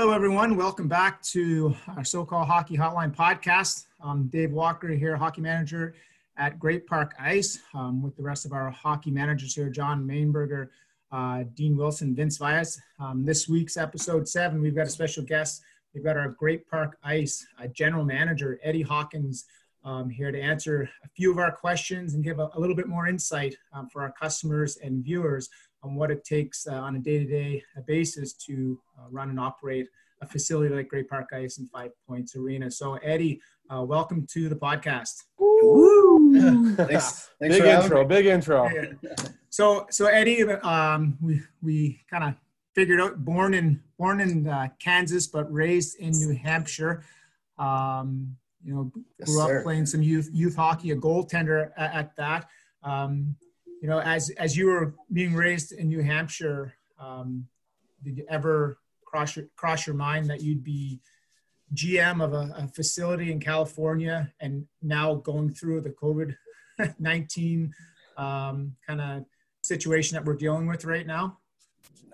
Hello, everyone. Welcome back to our so-called Hockey Hotline podcast. I'm Dave Walker here, hockey manager at Great Park Ice, um, with the rest of our hockey managers here, John Mainberger, uh, Dean Wilson, Vince Vias. Um, this week's episode seven, we've got a special guest. We've got our Great Park Ice uh, general manager, Eddie Hawkins, um, here to answer a few of our questions and give a, a little bit more insight um, for our customers and viewers on what it takes uh, on a day-to-day basis to uh, run and operate a facility like Great Park Ice and Five Points Arena. So, Eddie, uh, welcome to the podcast. Woo! thanks, thanks big intro. Big intro. So, so Eddie, um, we we kind of figured out born in born in uh, Kansas but raised in New Hampshire. Um, you know, Yes, grew up sir. playing some youth youth hockey, a goaltender at, at that. Um, you know, as as you were being raised in New Hampshire, um, did you ever cross your cross your mind that you'd be GM of a, a facility in California and now going through the COVID nineteen um, kind of situation that we're dealing with right now?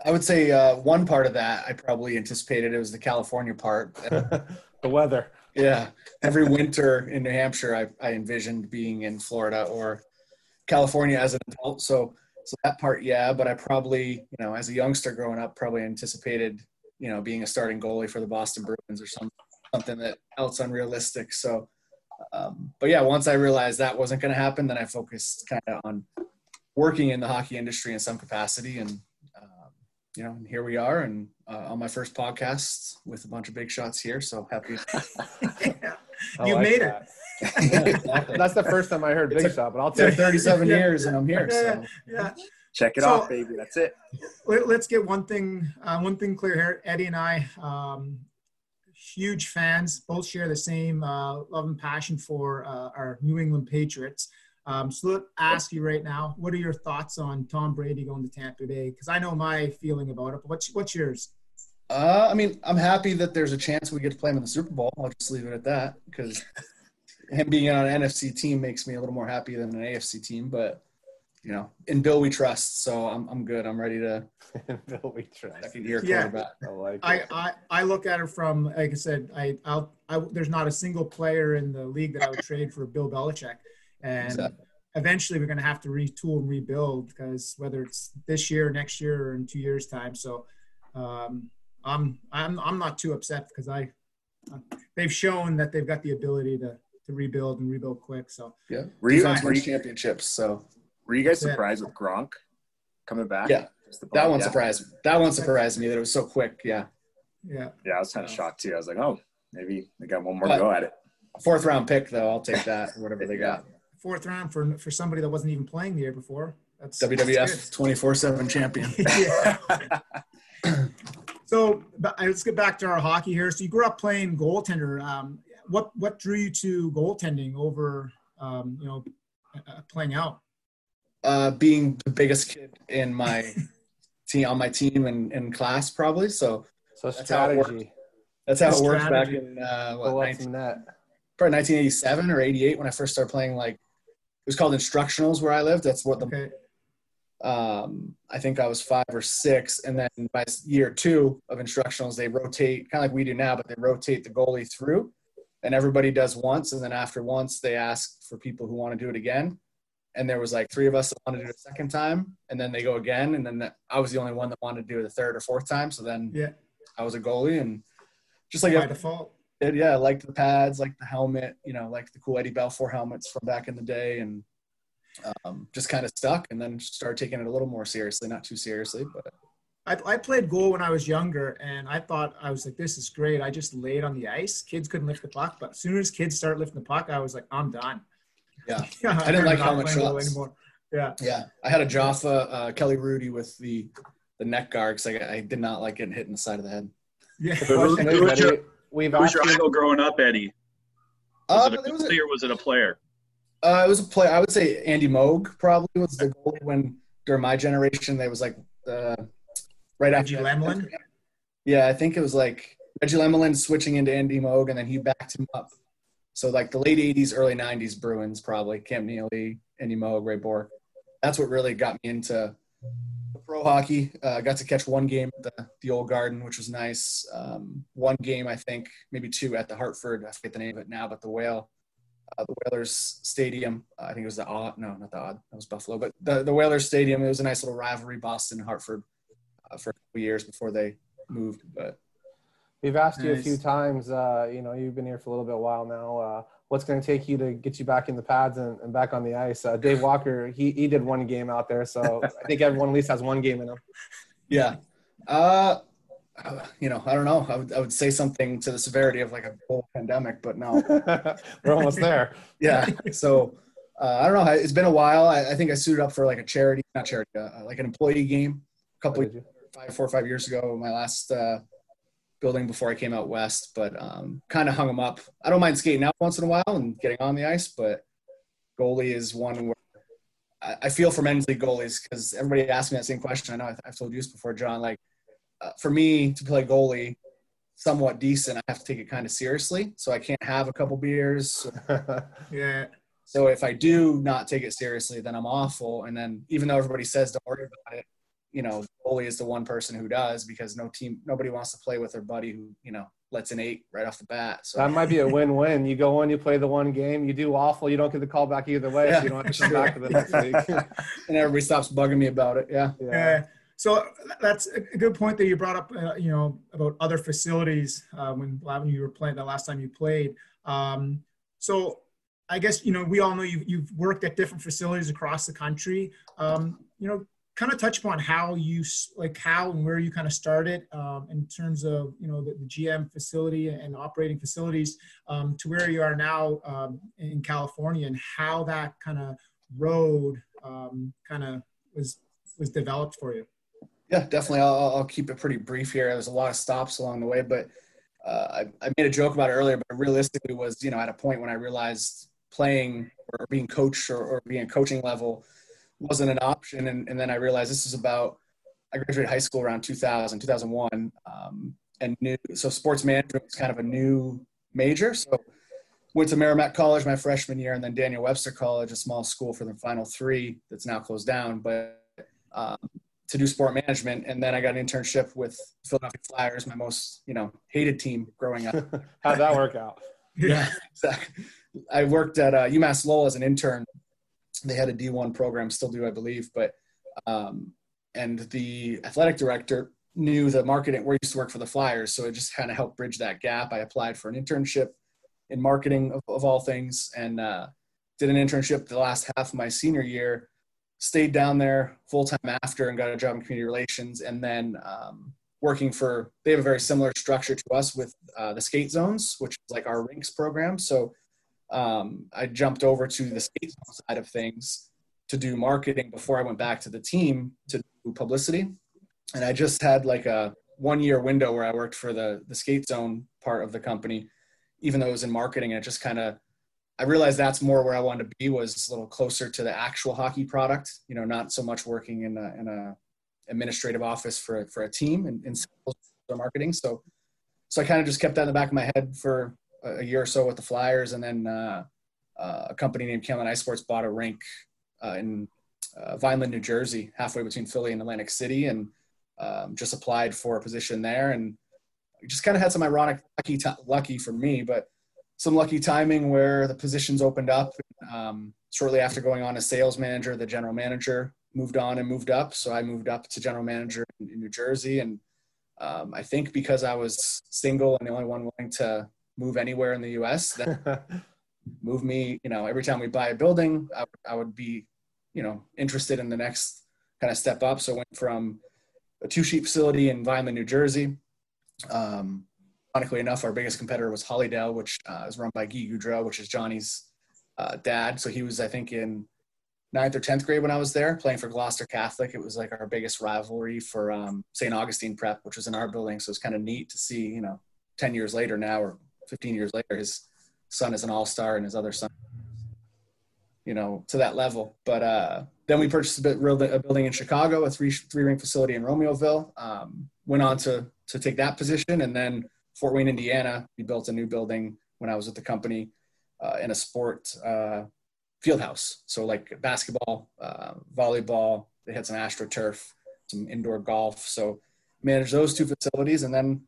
I would say uh, one part of that I probably anticipated. It was the California part. the weather. yeah, every winter in New Hampshire, I, I envisioned being in Florida or California as an adult. So, so that part, yeah. But I probably, you know, as a youngster growing up, probably anticipated, you know, being a starting goalie for the Boston Bruins or some something that else unrealistic. So, um, but yeah, once I realized that wasn't going to happen, then I focused kind of on working in the hockey industry in some capacity, and um, you know, and here we are, and uh, on my first podcast with a bunch of big shots here. So happy. I You like made that. exactly. That's the first time I heard Big a- Shot, but I'll It's take 37 years and I'm here. So yeah. Check it So- off, baby. That's it. Let, us get one thing uh, one thing clear here. Eddie and I, um, huge fans, both share the same uh, love and passion for uh, our New England Patriots. Um, so let ask you right now, what are your thoughts on Tom Brady going to Tampa Bay? Because I know my feeling about it, but what's what's yours? Uh, I mean, I'm happy that there's a chance we get to play him in the Super Bowl. I'll just leave it at that because him being on an NFC team makes me a little more happy than an AFC team. But you know, in Bill we trust, so I'm I'm good. I'm ready to Bill we trust. second year Yeah. quarterback. I like I. I, I look at it from like I said, I, I'll, I there's not a single player in the league that I would trade for Bill Belichick, and Exactly. eventually we're going to have to retool and rebuild because whether it's this year, next year, or in two years' time. So um, I'm I'm I'm not too upset because I they've shown that they've got the ability to to rebuild and rebuild quick. So Yeah, Were you, Defense were championships, so were you guys Yeah. surprised with Gronk coming back? Yeah. That one yeah. surprised that one surprised me that it was so quick. Yeah, yeah, Yeah, I was kind of shocked too. I was like, oh, maybe they got one more But- go at it. fourth round pick though. I'll take that whatever they got. fourth round for for somebody that wasn't even playing the year before. That's WWF 24 seven champion. good. yeah. So but let's get back to our hockey here. So you grew up playing goaltender. Um, what what drew you to goaltending over um, you know uh, playing out? uh, being the biggest kid in my team on my team and in class probably. So So That's how it strategy. that's how The it worked back in uh, what, 19, some net. probably 1987 or 88 when I first started playing. Like it was called instructionals where I lived. That's what the Okay, um, I think I was five or six, and then by year two of instructionals, they rotate kind of like we do now, but they rotate the goalie through, and everybody does once, and then after once, they ask for people who want to do it again. And there was like three of us that wanted to do it a second time, and then they go again, and then the, I was the only one that wanted to do it a third or fourth time. So then yeah, I was a goalie, and just like by default. kid, yeah, I liked the pads, like the helmet, you know, like the cool Eddie Belfour helmets from back in the day, and um, just kind of stuck. And then started taking it a little more seriously, not too seriously, but I, I played goal when I was younger, and I thought I was like, "This is great." I just laid on the ice. Kids couldn't lift the puck, but as soon as kids start lifting the puck, I was like, "I'm done." Yeah. I didn't like not helmet playing shots. anymore. Yeah, Yeah, I had a Jofa uh, Kelly Rudy with the the neck guard because I, I did not like getting hit in the side of the head. yeah. Who- Anyways, who was your- We've Who was your you, idol growing up, Eddie? Uh, Was it it a was a, or was it a player? Uh, it was a play. I would say Andy Moog probably was the goalie when during my generation. They was like uh, right Reggie after Lemelin. Yeah, I think it was like Reggie Lemelin switching into Andy Moog, and then he backed him up. So like the late '80s, early '90s Bruins, probably Cam Neely, Andy Moog, Ray Bourque. That's what really got me into pro hockey. Uh, got to catch one game at the, the old garden, which was nice. Um, one game, I think, maybe two at the Hartford. I forget the name of it now, but the Whale, uh, the Whalers Stadium. Uh, I think it was the Aud. No, not the Aud. That was Buffalo, but the the Whalers Stadium. It was a nice little rivalry, Boston Hartford, uh, for a couple years before they moved. But We've asked you a few times. Uh, you know, you've been here for a little bit while now. Uh, what's going to take you to get you back in the pads and, and back on the ice? Uh, Dave Walker, he, he did one game out there, so I think everyone at least has one game in him. yeah, uh, you know, I don't know. I would I would say something to the severity of like a whole pandemic, but no. We're almost there. yeah. So uh, I don't know. It's been a while. I, I think I suited up for like a charity, not charity, uh, like an employee game a couple you? five, four or five years ago. My last uh, building before I came out west, but um, kind of hung them up. I don't mind skating out once in a while and getting on the ice, but goalie is one where I, I feel for men's league goalies because everybody asks me that same question. I know I've, told you this before, John. Like Uh, for me to play goalie, somewhat decent, I have to take it kind of seriously. So I can't have a couple beers. Yeah. So if I do not take it seriously, then I'm awful. And then even though everybody says don't worry about it, you know, goalie is the one person who does because no team, nobody wants to play with their buddy who you know lets an eight right off the bat. So that might be a win-win. You go in, you play the one game, you do awful, you don't get the call back either way, so you don't have to come back to the next week. and everybody stops bugging me about it. Yeah. Yeah. So that's a good point that you brought up. Uh, you know about other facilities uh, when you were playing the last time you played. Um, so I guess you know we all know you've you've worked at different facilities across the country. Um, you know, kind of touch upon how you like how and where you kind of started um, in terms of you know the, the GM facility and operating facilities um, to where you are now um, in California and how that kind of road um, kind of was was developed for you. Yeah, definitely. I'll, I'll keep it pretty brief here. There's a lot of stops along the way, but uh, I, I made a joke about it earlier, but realistically was, you know, at a point when I realized playing or being coached or, or being a coaching level wasn't an option. And, and then I realized this is about, I graduated high school around 2000, 2001. Um, and new, so sports management was kind of a new major. So went to Merrimack College my freshman year and then Daniel Webster College, a small school for the final three that's now closed down. But um, to do sport management, and then I got an internship with Philadelphia Flyers, my most you know hated team growing up. How'd that work out? yeah, exactly. I worked at uh, UMass Lowell as an intern. They had a D1 program, still do, I believe, but um, and the athletic director knew the marketing where I used to work for the Flyers, so it just kind of helped bridge that gap. I applied for an internship in marketing of, of all things, and uh, did an internship the last half of my senior year. Stayed down there full time after and got a job in community relations, and then um, working for. They have a very similar structure to us with uh, the skate zones, which is like our rinks program. So um, I jumped over to the skate zone side of things to do marketing before I went back to the team to do publicity. And I just had like a one year window where I worked for the the skate zone part of the company, even though it was in marketing. And it just kind of I realized that's more where I wanted to be was a little closer to the actual hockey product. You know, not so much working in a in a administrative office for a, for a team and in sales or marketing. So so I kind of just kept that in the back of my head for a, year or so with the Flyers, and then uh, uh, a company named Canlan Ice Sports bought a rink uh, in uh, Vineland, New Jersey, halfway between Philly and Atlantic City, and um, just applied for a position there, and just kind of had some ironic lucky ti lucky for me, but some lucky timing where the positions opened up um, shortly after going on as sales manager. The general manager moved on and moved up, so I moved up to general manager in, in New Jersey, and um, I think because I was single and the only one willing to move anywhere in the U.S., that moved me. You know, every time we buy a building, I, I would be, you know, interested in the next kind of step up. So I went from a two-sheet facility in Vineland, New Jersey. Um, ironically enough, our biggest competitor was Hollydell, which uh, is run by Guy Gaudreau, which is Johnny's uh, dad. So he was, I think, in ninth or tenth grade when I was there, playing for Gloucester Catholic. It was like our biggest rivalry for um, St. Augustine Prep, which was in our building. So it's kind of neat to see, you know, ten years later now or fifteen years later, his son is an all-star and his other son, you know, to that level. But uh, then we purchased a, bit, a building in Chicago, a three three ring facility in Romeoville. Um, went on to to take that position, and then Fort Wayne, Indiana, we built a new building when I was with the company uh, in a sport uh, field house. So like basketball, uh, volleyball. They had some astroturf. some indoor golf. So managed those two facilities, and then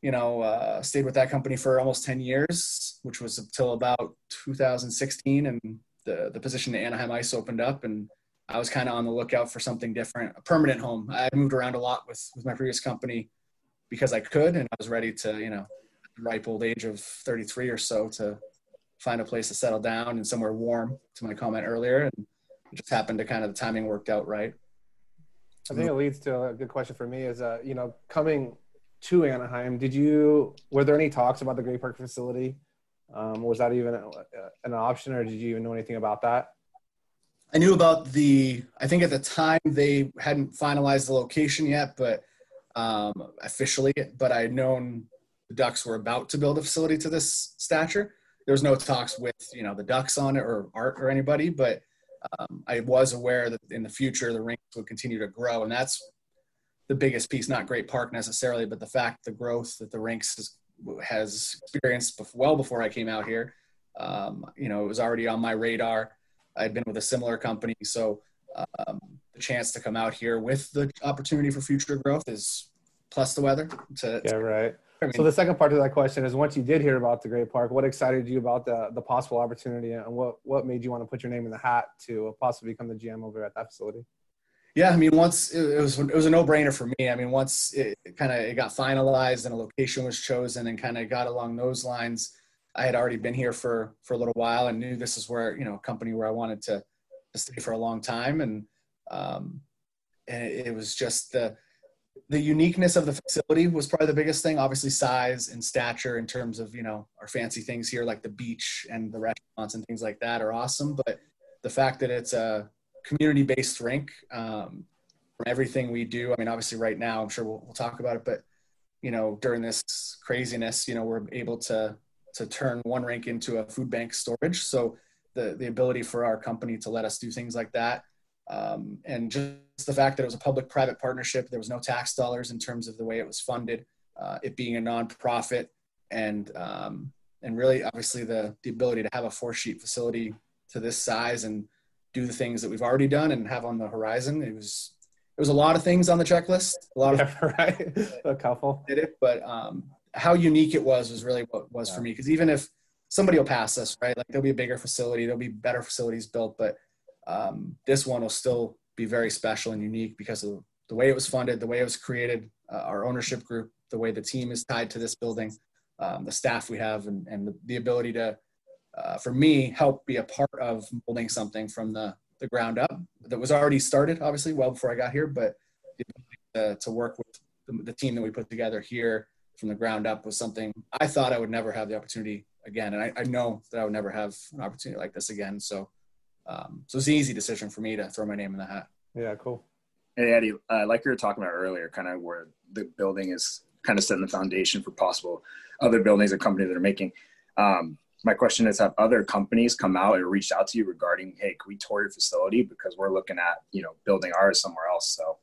you know uh, stayed with that company for almost 10 years, which was until about 2016, and the the position at Anaheim Ice opened up, and I was kind of on the lookout for something different, a permanent home. I moved around a lot with with my previous company because I could, and I was ready to you know ripe old age of 33 or so to find a place to settle down and somewhere warm to my comment earlier and it just happened to kind of the timing worked out right. I think it leads to a good question for me is uh you know coming to anaheim did you were there any talks about the great park facility? Um, was that even a, an option or did you even know anything about that? I knew about the i think at the time they hadn't finalized the location yet but um, officially but i had known the ducks were about to build a facility to this stature there was no talks with you know the Ducks on it or Art or anybody, but um, I was aware that in the future the rinks would continue to grow, and that's the biggest piece. Not Great Park necessarily, but the fact the growth that the rinks has, has experienced well before I came out here. Um, you know, it was already on my radar. I'd been with a similar company, so um, the chance to come out here with the opportunity for future growth is plus the weather. To, yeah, right. I mean, so the second part of that question is once you did hear about the Great Park, what excited you about the the possible opportunity and what what made you want to put your name in the hat to possibly become the GM over at that facility? Yeah, I mean, once it, was it was a no brainer for me. I mean, once it, it kind of it got finalized and a location was chosen and kind of got along those lines, I had already been here for for a little while and knew this is where you know a company where I wanted to to stay for a long time and um, and it, was just the the uniqueness of the facility was probably the biggest thing. Obviously, size and stature in terms of you know our fancy things here, like the beach and the restaurants and things like that, are awesome. But the fact that it's a community-based rink, um, from everything we do. I mean, obviously, right now, I'm sure we'll, we'll talk about it, but you know, during this craziness, you know, we're able to to turn one rink into a food bank storage. So the the ability for our company to let us do things like that um, and just the fact that it was a public-private partnership, there was no tax dollars in terms of the way it was funded, uh, it being a nonprofit, and um, and really obviously the the ability to have a four-sheet facility to this size and do the things that we've already done and have on the horizon. It was it was a lot of things on the checklist, a lot yeah, of right, a couple did it, but um, how unique it was was really what was yeah. for me because even if somebody will pass us, right, like there'll be a bigger facility, there'll be better facilities built, but um, this one will still be very special and unique because of the way it was funded, the way it was created, uh, our ownership group, the way the team is tied to this building, um, the staff we have, and, and the, the ability to, uh, for me, help be a part of molding something from the, the ground up that was already started, obviously, well before I got here, but to, to work with the, the team that we put together here from the ground up was something I thought I would never have the opportunity again. And I, I know that I would never have an opportunity like this again. So um, so it's an easy decision for me to throw my name in the hat. Yeah, cool. Hey, Eddie, uh, like we were talking about earlier, kind of where the building is kind of setting the foundation for possible other buildings or companies that are making. Um, my question is, have other companies come out and reached out to you regarding, hey, can we tour your facility because we're looking at, you know, building ours somewhere else? So,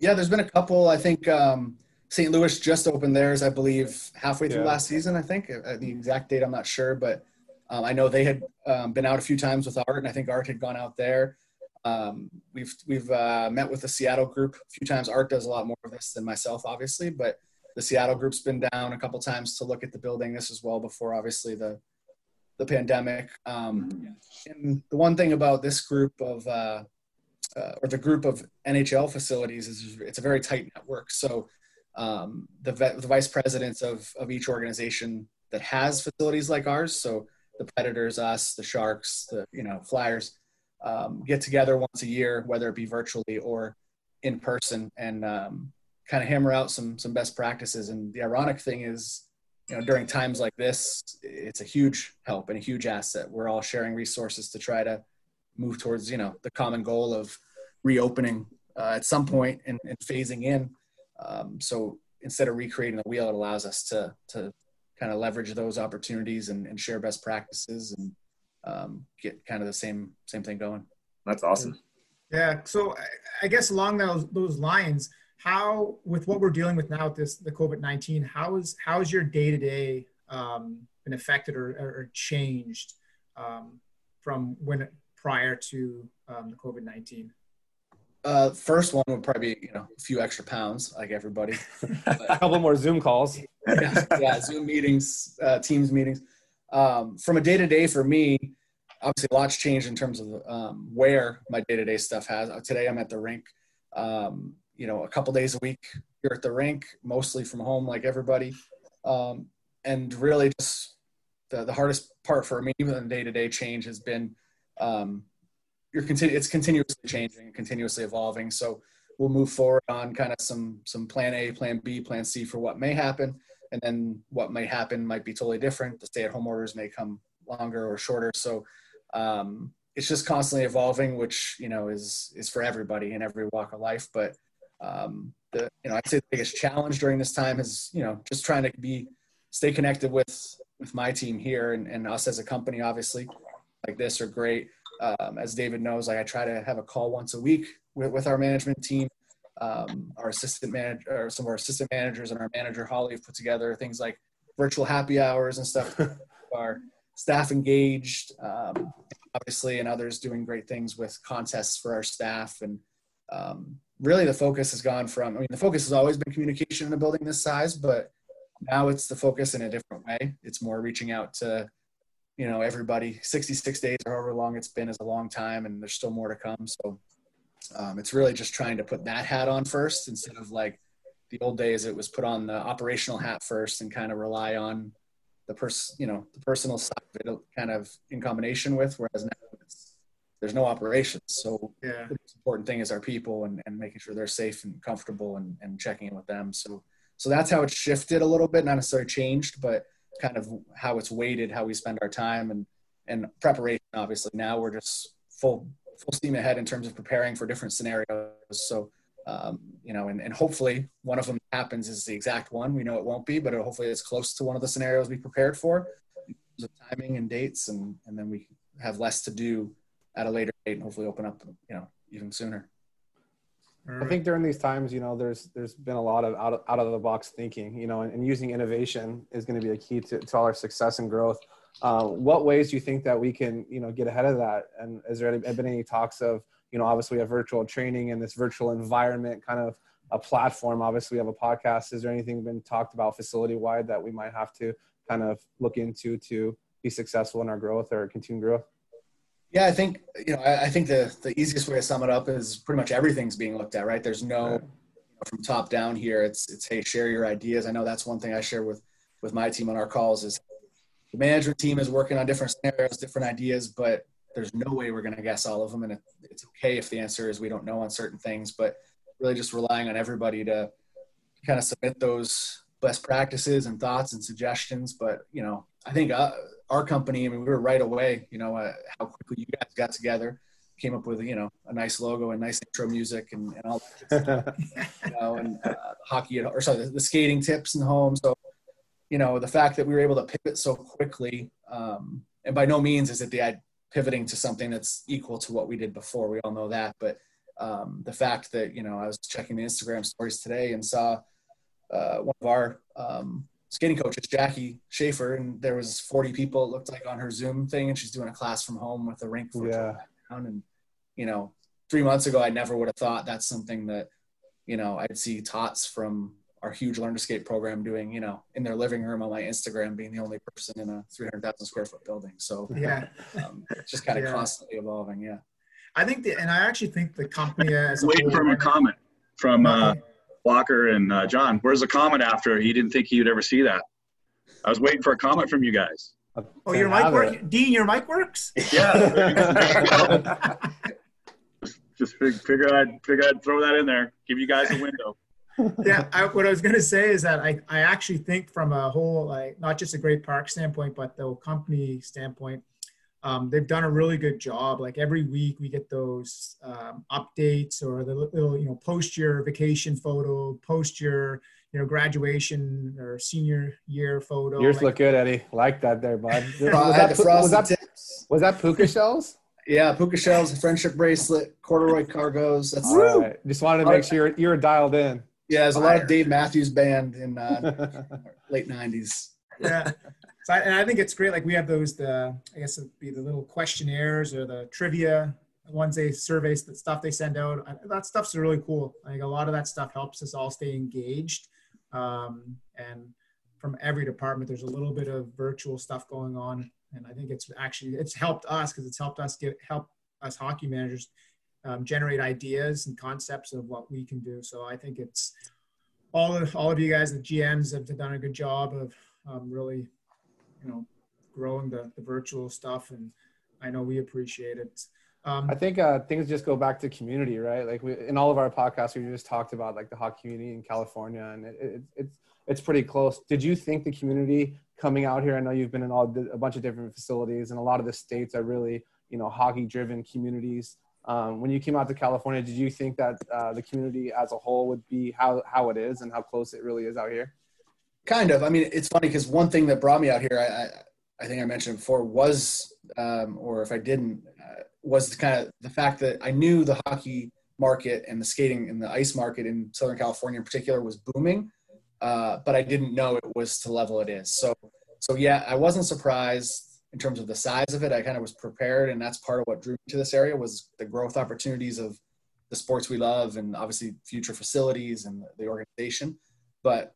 yeah, there's been a couple. I think um, St. Louis just opened theirs, I believe, halfway through yeah. last season. I think uh, the exact date, I'm not sure, but um, I know they had um, been out a few times with Art, and I think Art had gone out there. Um, we've we've uh, met with the Seattle group a few times. Art does a lot more of this than myself, obviously, but the Seattle group's been down a couple times to look at the building. This is well before, obviously, the the pandemic. Um, and the one thing about this group of uh, uh, or the group of NHL facilities is it's a very tight network. So um, the, the vice presidents of of each organization that has facilities like ours. So the Predators, us, the Sharks, the you know Flyers um, get together once a year, whether it be virtually or in person, and um, kind of hammer out some some best practices. And the ironic thing is, you know, during times like this, it's a huge help and a huge asset. We're all sharing resources to try to move towards you know the common goal of reopening uh, at some point and, and phasing in. Um, so instead of recreating the wheel, it allows us to to kind of leverage those opportunities and, and share best practices and um, get kind of the same same thing going. That's awesome. Yeah. So I guess along those those lines, how with what we're dealing with now with this the COVID nineteen, how is how is your day to day been affected or, or changed um, from when prior to um, the COVID nineteen? Uh, first one would probably be you know a few extra pounds, like everybody. a couple more Zoom calls. yeah, yeah, Zoom meetings, uh, Teams meetings. Um, from a day to day for me, obviously a lot's changed in terms of um, where my day to day stuff has. Uh, today I'm at the rink. Um, you know, a couple days a week here at the rink, mostly from home, like everybody. Um, and really, just the, the hardest part for me, even the day to day change, has been um, you're continu- it's continuously changing, continuously evolving. So we'll move forward on kind of some some plan A, plan B, plan C for what may happen, and then what may happen might be totally different. The stay-at-home orders may come longer or shorter. So um, it's just constantly evolving, which you know is is for everybody in every walk of life. But um, the you know I'd say the biggest challenge during this time is you know just trying to be stay connected with with my team here and, and us as a company. Obviously, like this are great um, as David knows, like I try to have a call once a week with, with our management team. Um, our assistant manager, or some of our assistant managers, and our manager Holly have put together things like virtual happy hours and stuff. our staff engaged, um, obviously, and others doing great things with contests for our staff. And um, really, the focus has gone from. I mean, the focus has always been communication in a building this size, but now it's the focus in a different way. It's more reaching out to you know everybody 66 days or however long it's been is a long time and there's still more to come. So um, it's really just trying to put that hat on first instead of like the old days it was put on the operational hat first and kind of rely on the person you know the personal side of it kind of in combination with whereas now there's no operations. So yeah. the most important thing is our people and, and making sure they're safe and comfortable and, and checking in with them. So so that's how it shifted a little bit not necessarily changed but kind of how it's weighted, how we spend our time, and and preparation. Obviously, now we're just full full steam ahead in terms of preparing for different scenarios. So. Um, you know, and, and hopefully one of them happens is the exact one. We know it won't be, but hopefully it's close to one of the scenarios we prepared for of timing and dates, and and then we have less to do at a later date, and hopefully open up, you know, even sooner. I think during these times, you know, there's there's been a lot of out of, out of the box thinking, you know, and, and using innovation is going to be a key to, to all our success and growth. Uh, what ways do you think that we can, you know, get ahead of that? And is there any been any talks of, you know, obviously we have virtual training and this virtual environment kind of a platform. Obviously, we have a podcast. Is there anything been talked about facility wide that we might have to kind of look into to be successful in our growth or continue growth? Yeah, I think you know. I, I, think the the easiest way to sum it up is pretty much everything's being looked at. Right? There's no you know, from top down here. It's it's hey, share your ideas. I know that's one thing I share with with my team on our calls is the management team is working on different scenarios, different ideas, but there's no way we're going to guess all of them, and it, it's okay if the answer is we don't know on certain things. But really, just relying on everybody to kind of submit those best practices and thoughts and suggestions. But you know, I think. Uh, our company, I mean, we were right away, you know, uh, how quickly you guys got together, came up with, you know, a nice logo and nice intro music and, and all that, you know, and uh, hockey, or sorry, the, the, skating tips and home. So, you know, the fact that we were able to pivot so quickly, um, and by no means is it the pivoting to something that's equal to what we did before. We all know that, but um, the fact that, you know, I was checking the Instagram stories today and saw uh, one of our um, skating coach. It's Jackie Schaefer, and there was 40 people. It looked like on her Zoom thing, and she's doing a class from home with a rink for yeah. background. And you know, three months ago, I never would have thought that's something that you know I'd see tots from our huge learn to skate program doing you know in their living room on my Instagram, being the only person in a 300,000 square foot building. So yeah, um, it's just kind of yeah. constantly evolving. Yeah. I think the, and I actually think the company as waiting for a comment from uh, Walker and uh, John. Where's the comment after? He didn't think he would ever see that. I was waiting for a comment from you guys. Oh, your mic works? Dean, your mic works? Yeah. just, just figure I'd figure I'd throw that in there. Give you guys a window. yeah, I, what I was going to say is that I, I actually think from a whole, like not just a great park standpoint, but the company standpoint, um, they've done a really good job. Like every week we get those um, updates or the little, you know, post your vacation photo, post your, you know, graduation or senior year photo. Yours like, look good, Eddie. Like that there, bud. was, that, was, that, was that puka shells? Yeah, puka shells, friendship bracelet, corduroy cargos. That's All right. Just wanted to make sure you're, you're dialed in. Yeah, there's a lot of Dave Matthews Band in uh, late '90s. Yeah. So I, and I think it's great. Like we have those, the I guess it'd be the little questionnaires or the trivia ones they surveys, the stuff they send out, that stuff's really cool. Like a lot of that stuff helps us all stay engaged. Um, and from every department, there's a little bit of virtual stuff going on. And I think it's actually, it's helped us because it's helped us get, help us hockey managers um, generate ideas and concepts of what we can do. So I think it's all of, all of you guys, the GMs have done a good job of um, really, you know, growing the, the virtual stuff. And I know we appreciate it. Um, I think uh, things just go back to community, right? Like we, in all of our podcasts, we just talked about like the hockey community in California, and it, it, it's it's pretty close. Did you think the community coming out here? I know you've been in all a bunch of different facilities, and a lot of the states are really you know hockey-driven communities. Um, when you came out to California, did you think that uh, the community as a whole would be how how it is and how close it really is out here? Kind of. I mean, it's funny because one thing that brought me out here, I, I, I think I mentioned before, was, um, or if I didn't, uh, was kind of the fact that I knew the hockey market and the skating and the ice market in Southern California in particular was booming, uh, but I didn't know it was to level it is. So, so yeah, I wasn't surprised in terms of the size of it. I kind of was prepared, and that's part of what drew me to this area was the growth opportunities of the sports we love, and obviously future facilities and the organization. But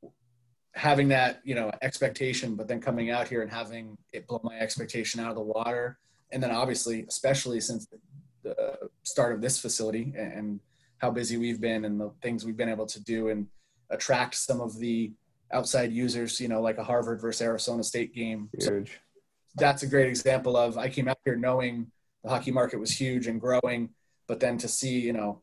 having that, you know, expectation, but then coming out here and having it blow my expectation out of the water, and then obviously, especially since the start of this facility and how busy we've been and the things we've been able to do and attract some of the outside users, you know, like a Harvard versus Arizona State game. Huge. So that's a great example of I came out here knowing the hockey market was huge and growing, but then to see, you know,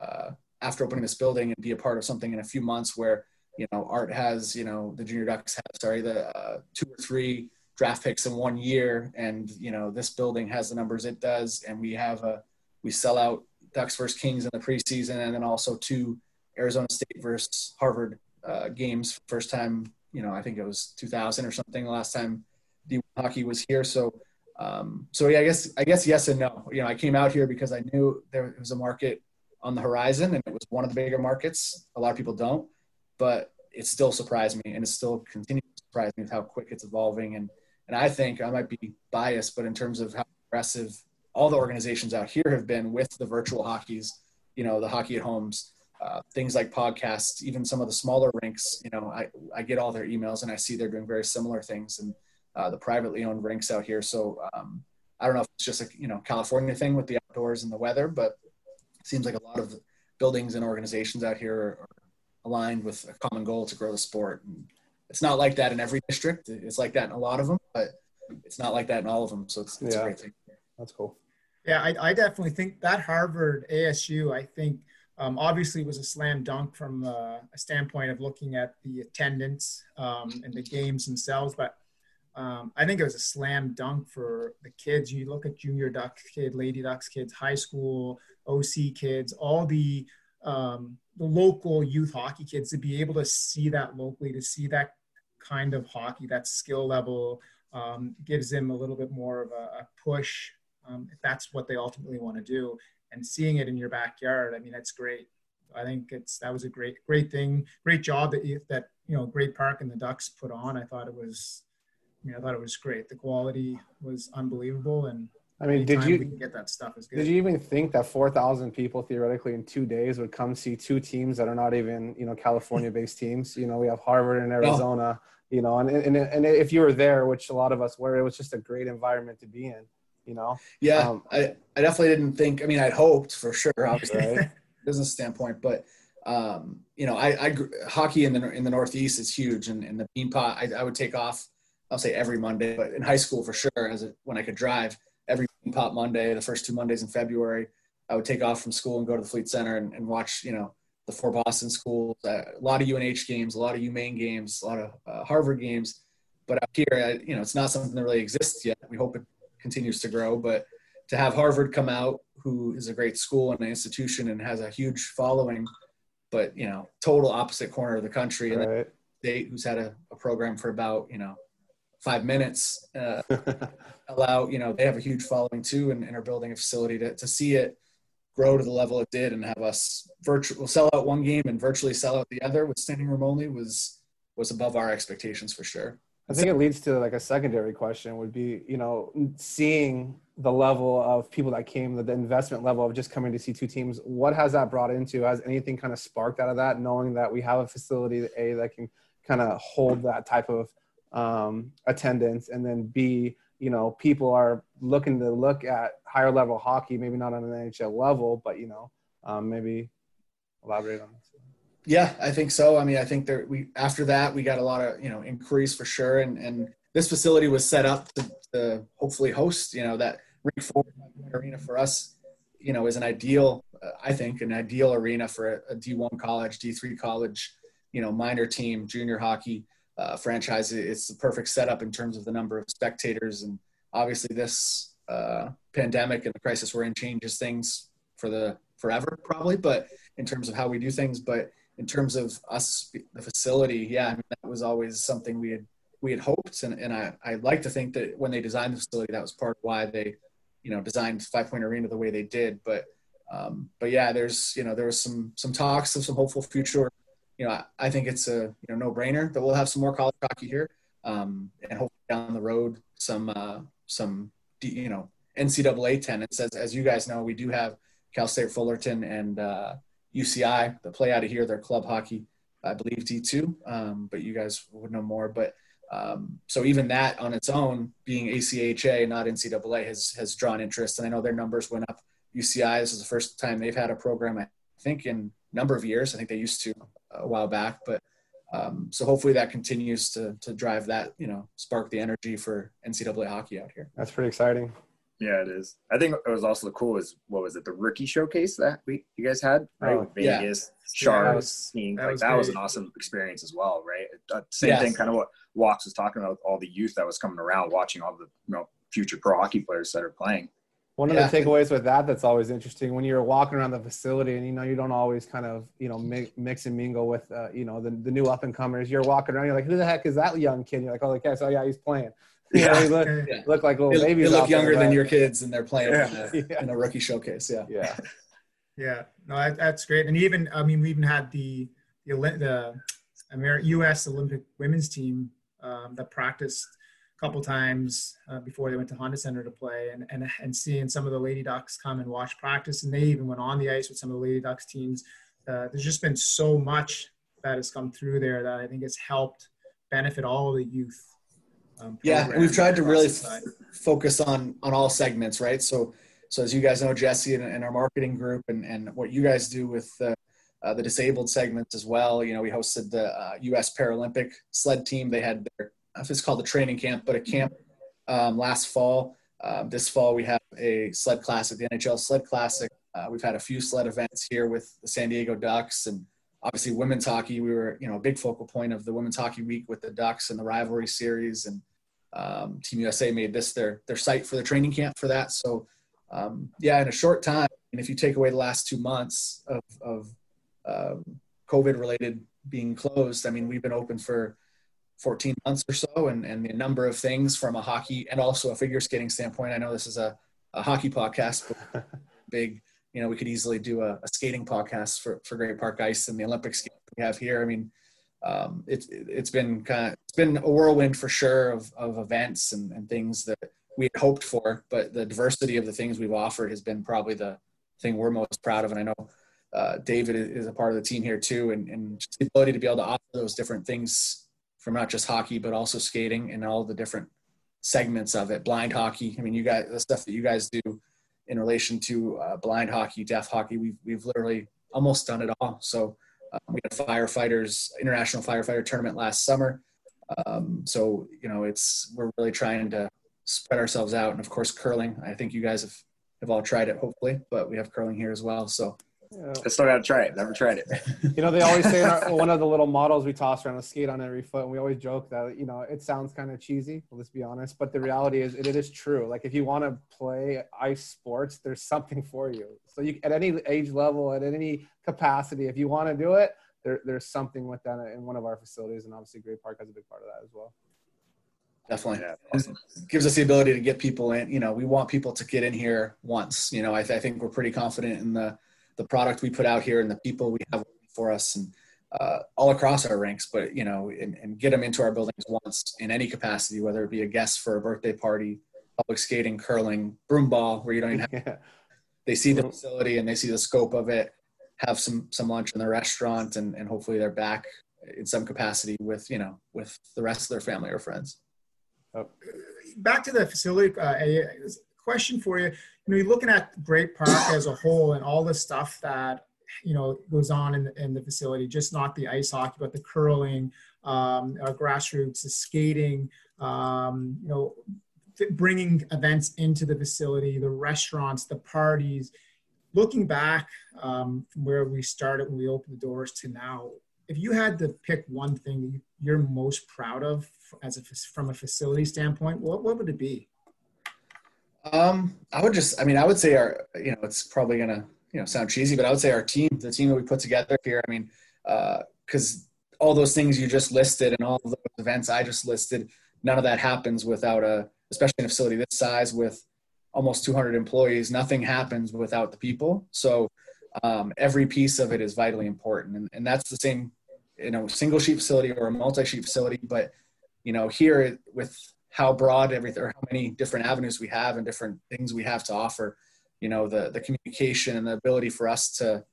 uh, after opening this building and be a part of something in a few months where, you know, Art has, you know, the Junior Ducks have, sorry, the uh, two or three draft picks in one year, and you know, this building has the numbers it does, and we have a we sell out Ducks versus Kings in the preseason, and then also two Arizona State versus Harvard uh, games. First time, you know, I think it was 2000 or something. The last time D hockey was here. So, um, so yeah, I guess I guess yes and no. You know, I came out here because I knew there was a market on the horizon, and it was one of the bigger markets. A lot of people don't, but it still surprised me, and it still continues to surprise me with how quick it's evolving. And and I think I might be biased, but in terms of how aggressive all the organizations out here have been with the virtual hockeys, you know, the hockey at homes, uh, things like podcasts, even some of the smaller rinks, you know, I, I get all their emails and I see they're doing very similar things and uh, the privately owned rinks out here. So um, I don't know if it's just a, you know, California thing with the outdoors and the weather, but seems like a lot of buildings and organizations out here are, are aligned with a common goal to grow the sport. And it's not like that in every district. It's like that in a lot of them, but it's not like that in all of them. So it's, it's yeah. a great thing. That's cool. Yeah, I, I definitely think that Harvard ASU, I think – um, obviously, was a slam dunk from uh, a standpoint of looking at the attendance um, and the games themselves. But um, I think it was a slam dunk for the kids. You look at junior Ducks kid, Lady Ducks kids, high school OC kids, all the um, the local youth hockey kids to be able to see that locally, to see that kind of hockey, that skill level, um, gives them a little bit more of a, a push um, if that's what they ultimately want to do and seeing it in your backyard. I mean, that's great. I think it's that was a great great thing, great job that you, that you know Great Park and the Ducks put on. I thought it was, I mean, I thought it was great. The quality was unbelievable, and I mean, did you get that stuff is good. Did you even think that four thousand people theoretically in two days would come see two teams that are not even you know California-based teams? You know, we have Harvard and Arizona. You know, and, and and if you were there, which a lot of us were, it was just a great environment to be in you know? Yeah, um, I, I definitely didn't think, I mean, I'd hoped for sure, obviously, right? business standpoint, but, um, you know, I, I, hockey in the, in the Northeast is huge and, and the Beanpot, I, I would take off, I'll say every Monday, but in high school for sure, as a, when I could drive every pop Monday, the first two Mondays in February, I would take off from school and go to the Fleet Center and, and watch, you know, the four Boston schools, uh, a lot of UNH games, a lot of UMaine games, a lot of uh, Harvard games. But up here, I, you know, it's not something that really exists yet. We hope it continues to grow. But to have Harvard come out, who is a great school and an institution and has a huge following, but you know, total opposite corner of the country, right. and state who's had a, a, program for about you know five minutes, uh, allow you know they have a huge following too, and, and are building a facility to to see it grow to the level it did and have us virtual sell out one game and virtually sell out the other with standing room only was was above our expectations for sure. I think it leads to like a secondary question would be, you know, seeing the level of people that came, the investment level of just coming to see two teams. What has that brought into? Has anything kind of sparked out of that, knowing that we have a facility A that can kind of hold that type of um, attendance, and then B, you know, people are looking to look at higher level hockey, maybe not on an NHL level, but you know, um, maybe elaborate on this. Yeah, I think so. I mean, I think there we after that we got a lot of you know inquiries for sure, and and this facility was set up to, to hopefully host you know that Rink arena for us. You know, is an ideal, uh, I think, an ideal arena for a a D1 college, D3 college, you know, minor team, junior hockey uh, franchise. It's the perfect setup in terms of the number of spectators, and obviously this uh, pandemic and the crisis we're in changes things for the forever, probably. But in terms of how we do things, but in terms of us, the facility, yeah, I mean, that was always something we had we had hoped, and, and I I like to think that when they designed the facility, that was part of why they, you know, designed FivePoint Arena the way they did. But um, but yeah, there's you know there was some some talks of some hopeful future. You know, I, I think it's a you know no brainer that we'll have some more college hockey here, um, and hopefully down the road some uh, some you know NCAA tenants. As as you guys know, we do have Cal State Fullerton and uh, UCI that play out of here. They're club hockey, I believe D2, um, but you guys would know more. But um, so even that on its own, being ACHA, not NCAA, has has drawn interest. And I know their numbers went up. UCI, this is the first time they've had a program, I think, in number of years. I think they used to a while back, but um, so hopefully that continues to to drive that, you know, spark the energy for NCAA hockey out here. That's pretty exciting. Yeah, it is. I think it was also cool is what was it the rookie showcase that we you guys had right oh, Vegas yeah. Sharks yeah, that like was that was an awesome experience as well right uh, same yes. thing kind of what Walks was talking about all the youth that was coming around watching all the you know future pro hockey players that are playing. One of yeah. the takeaways with that that's always interesting when you're walking around the facility and you know you don't always kind of you know mix, mix and mingle with uh, you know the, the new up and comers. You're walking around, you're like, who the heck is that young kid? You're like, oh, okay, so yeah, he's playing. Yeah, they look, yeah. look like little they, babies. They look younger than your kids, and they're playing yeah. in, a, yeah. in, a, rookie showcase. Yeah, yeah, yeah. No, that's great. And even, I mean, we even had the the, the American U.S. Olympic women's team um, that practiced a couple times uh, before they went to Honda Center to play, and and and seeing some of the Lady Ducks come and watch practice, and they even went on the ice with some of the Lady Ducks teams. Uh, there's just been so much that has come through there that I think has helped benefit all the youth um, yeah, we've tried to really f- focus on on all segments, right? So, so as you guys know, Jesse and, and our marketing group, and and what you guys do with uh, uh, the disabled segments as well. You know, we hosted the uh, U.S. Paralympic sled team. They had their it's called the training camp, but a camp um, last fall. Um, this fall we have a sled classic, the NHL Sled Classic. Uh, we've had a few sled events here with the San Diego Ducks and obviously women's hockey. We were you know a big focal point of the women's hockey week with the Ducks and the rivalry series and um, Team USA made this their their site for the training camp for that. So um, yeah, in a short time, and if you take away the last two months of, of um, COVID related being closed, I mean we've been open for 14 months or so, and and the number of things from a hockey and also a figure skating standpoint. I know this is a, a hockey podcast, but big. You know, we could easily do a, a skating podcast for, for Great Park Ice and the Olympics we have here. I mean, um, it's it's been kind of it's been a whirlwind for sure of, of events and, and things that we had hoped for, but the diversity of the things we've offered has been probably the thing we're most proud of. And I know uh, David is a part of the team here too, and, and the ability to be able to offer those different things from not just hockey but also skating and all the different segments of it. Blind hockey. I mean, you guys, the stuff that you guys do in relation to uh, blind hockey, deaf hockey, we've we've literally almost done it all. So um, we had a firefighters international firefighter tournament last summer. Um, so you know, it's we're really trying to spread ourselves out, and of course, curling. I think you guys have have all tried it, hopefully, but we have curling here as well. So. I still got to try it. Never tried it. you know, they always say our, one of the little models we toss around a skate on every foot, and we always joke that you know it sounds kind of cheesy. Let's be honest, but the reality is it, it is true. Like if you want to play ice sports, there's something for you. So you at any age level, at any capacity, if you want to do it, there, there's something with that in one of our facilities, and obviously Great Park has a big part of that as well. Definitely. Yeah, awesome. gives us the ability to get people in. You know, we want people to get in here once. You know, I, th- I think we're pretty confident in the the product we put out here and the people we have for us. And uh, all across our ranks, but you know, and, and, get them into our buildings once in any capacity, whether it be a guest for a birthday party, public skating, curling, broomball, where you don't even have. Yeah. They see the facility and they see the scope of it. Have some some lunch in the restaurant, and and hopefully they're back in some capacity with you know with the rest of their family or friends. Oh. Back to the facility, uh, a question for you. You know, you're looking at Great Park as a whole and all the stuff that you know goes on in the, in the facility just not the ice hockey but the curling um, uh, grassroots the skating um, you know bringing events into the facility the restaurants the parties looking back um, from where we started when we opened the doors to now if you had to pick one thing you're most proud of as a from a facility standpoint what, what would it be um, I would just, I mean, I would say our, you know, it's probably gonna you know sound cheesy, but I would say our team, the team that we put together here. I mean, because uh, all those things you just listed and all those events I just listed, none of that happens without a, especially in a facility this size with almost 200 employees. Nothing happens without the people. So um, every piece of it is vitally important, and, and that's the same, you know, single sheet facility or a multi sheet facility. But you know, here with how broad everything or how many different avenues we have and different things we have to offer you know the the communication and the ability for us to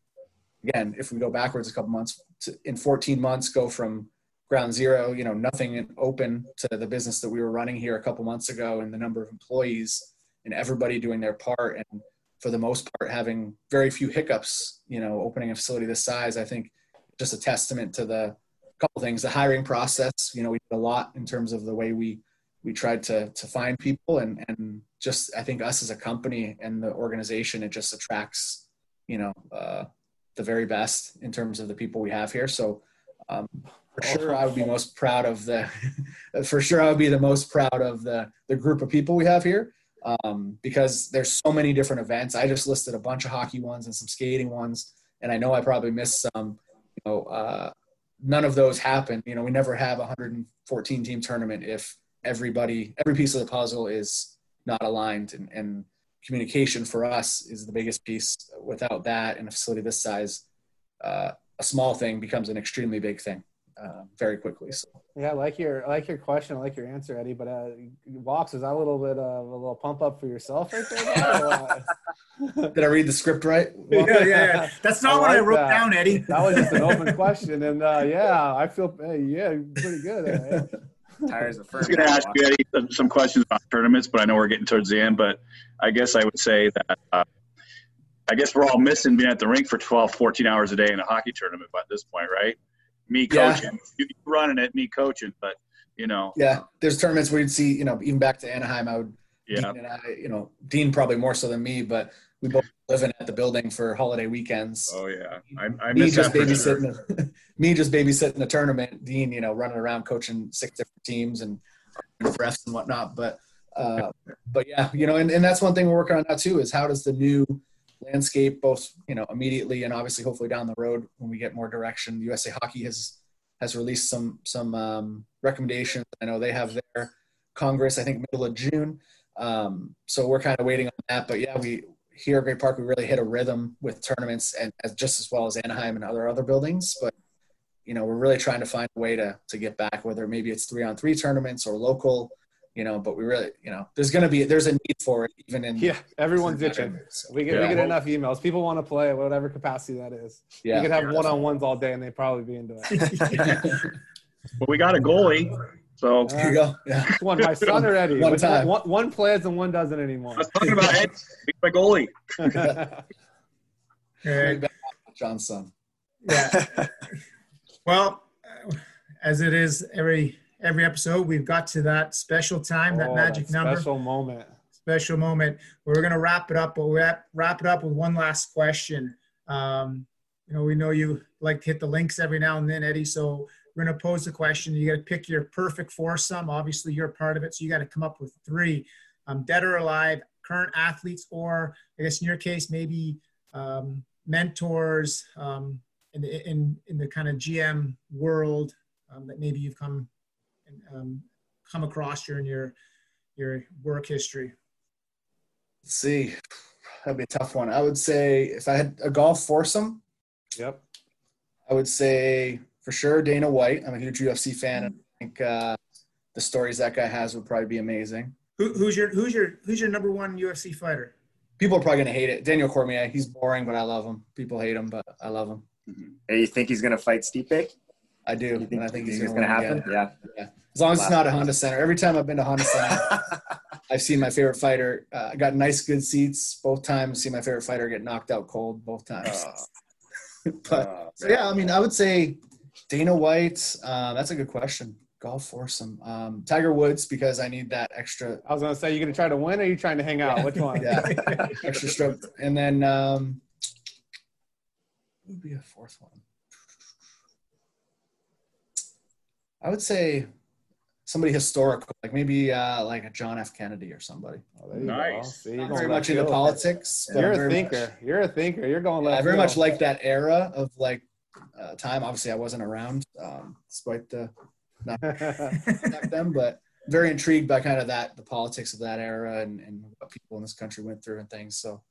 again if we go backwards a couple months to, in 14 months go from ground zero you know nothing open to the business that we were running here a couple months ago and the number of employees and everybody doing their part and for the most part having very few hiccups you know opening a facility this size i think just a testament to the couple things the hiring process. You know we did a lot in terms of the way we we tried to to find people and and just I think us as a company and the organization it just attracts you know uh, the very best in terms of the people we have here. So um, for sure I would be most proud of the for sure I would be the most proud of the the group of people we have here um, because there's so many different events. I just listed a bunch of hockey ones and some skating ones, and I know I probably missed some. You know, uh, none of those happen. You know, we never have a 114 team tournament if everybody, every piece of the puzzle is not aligned. And, and communication for us is the biggest piece. Without that, in a facility this size, uh, a small thing becomes an extremely big thing uh, very quickly. So. Yeah, I like your I like your question, I like your answer, Eddie. But uh, walks is that a little bit of a little pump up for yourself right there? Did I read the script right? yeah, yeah, yeah, That's not I what like I wrote that. down, Eddie. That was just an open question, and uh, yeah, I feel hey, yeah, pretty good. Tires the first. I was going to ask you Eddie, some questions about tournaments, but I know we're getting towards the end. But I guess I would say that uh, I guess we're all missing being at the rink for 12, 14 hours a day in a hockey tournament by this point, right? Me coaching, yeah. you running it, me coaching, but you know. Yeah, there's tournaments where you'd see, you know, even back to Anaheim, I would. Yeah. Dean and I, you know, Dean probably more so than me, but we both living at the building for holiday weekends. Oh yeah, I, I me just babysitting. Sure. me just babysitting the tournament. Dean, you know, running around coaching six different teams and refs and whatnot. But uh, but yeah, you know, and, and that's one thing we're working on now too is how does the new landscape, both you know, immediately and obviously hopefully down the road when we get more direction. USA Hockey has has released some some um, recommendations. I know they have their Congress, I think middle of June. Um, so we're kind of waiting on that. But yeah, we here at Great Park, we really hit a rhythm with tournaments and as, just as well as Anaheim and other other buildings. But you know, we're really trying to find a way to to get back, whether maybe it's three on three tournaments or local. You know, but we really, you know, there's going to be there's a need for it even in yeah. Everyone's itching. So, we get yeah. we get enough emails. People want to play whatever capacity that is. Yeah, you could have one on ones all day and they'd probably be into it. but we got a goalie. So uh, there you go. Yeah. One, my son already. one, time. One, one plays and one doesn't anymore. I was talking about it. my goalie. Johnson. Yeah. well, as it is every every episode, we've got to that special time, that oh, magic that number. Special moment. Special moment. We're going to wrap it up, but we wrap, wrap it up with one last question. Um, you know, we know you like to hit the links every now and then, Eddie. So we're going to pose the question. You got to pick your perfect foursome. Obviously, you're a part of it, so you got to come up with three, um, dead or alive, current athletes, or I guess in your case, maybe um, mentors um, in, the, in in the kind of GM world um, that maybe you've come um, come across during your your work history. Let's see, that'd be a tough one. I would say if I had a golf foursome. Yep. I would say for sure Dana White. I'm a huge UFC fan, and I think uh, the stories that guy has would probably be amazing. Who, who's your who's your who's your number one UFC fighter? People are probably gonna hate it. Daniel Cormier. He's boring, but I love him. People hate him, but I love him. Hey, you think he's gonna fight Stipe? I do, You think, and I think you he's gonna, gonna happen? yeah. Yeah. As long as it's not a Honda Center. Every time I've been to Honda Center, I've seen my favorite fighter. Uh, got nice, good seats both times. See my favorite fighter get knocked out cold both times. but Uh, so yeah, I mean, I would say Dana White. Uh, that's a good question. Golf foursome. Um, Tiger Woods because I need that extra I was gonna say, you gonna try to win or are you trying to hang out? Which one? Yeah. extra stroke. And then um, would be a fourth one? I would say somebody historical, like maybe uh, like a John F. Kennedy or somebody. Oh, there you Nice. go. See, you're Not very left much into politics. You're a thinker. much- You're a thinker. You're going Yeah, left. I very field. much like that era of like uh, time. Obviously, I wasn't around, um, despite the back then, but very intrigued by kind of that the politics of that era and, and what people in this country went through and things. So,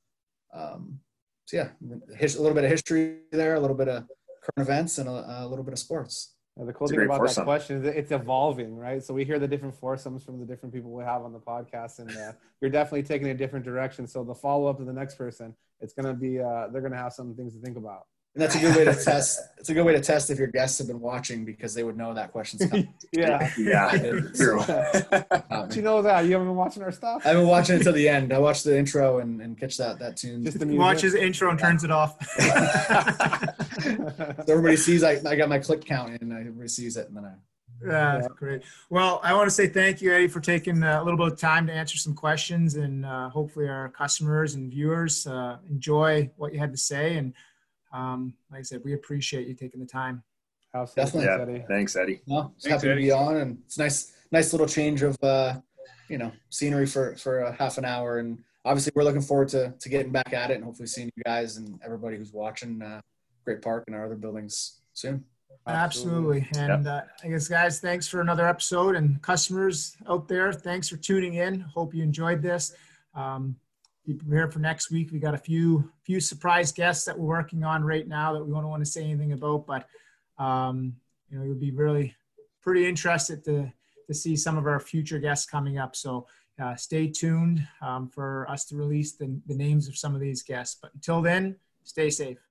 um, so yeah, his, a little bit of history there, a little bit of current events, and a, a little bit of sports. Yeah, the cool It's thing great about that question is that it's evolving, right? So we hear the different foursomes from the different people we have on the podcast, and uh, you're definitely taking a different direction. So the follow up to the next person, it's gonna be uh, they're gonna have some things to think about. And that's a good way to test. It's a good way to test if your guests have been watching because they would know that question's coming. yeah. yeah. True. But you know that you haven't been watching our stuff. I've been watching it till the end. I watched the intro and, and catch that that tune. Just the music. watches the intro and turns it off. everybody sees I, I got my click count and everybody sees it and then I Yeah, that's great. Well, I want to say thank you, Eddie, for taking uh, a little bit of time to answer some questions, and uh, hopefully our customers and viewers uh, enjoy what you had to say. And um, like I said, we appreciate you taking the time. Absolutely, Definitely. Eddie. Thanks, Eddie. No, just Thanks, happy to Eddie. be on, and it's nice, nice little change of, uh, you know, scenery for for a half an hour, and obviously we're looking forward to to getting back at it, and hopefully seeing you guys and everybody who's watching uh, Great Park and our other buildings soon. Absolutely. And uh, I guess, guys, thanks for another episode. And customers out there, thanks for tuning in. Hope you enjoyed this. Um, be prepared for next week. We got a few few surprise guests that we're working on right now that we don't want to say anything about, but um, you know, you'll be really pretty interested to to see some of our future guests coming up. So uh, stay tuned um, for us to release the, the names of some of these guests. But until then, stay safe.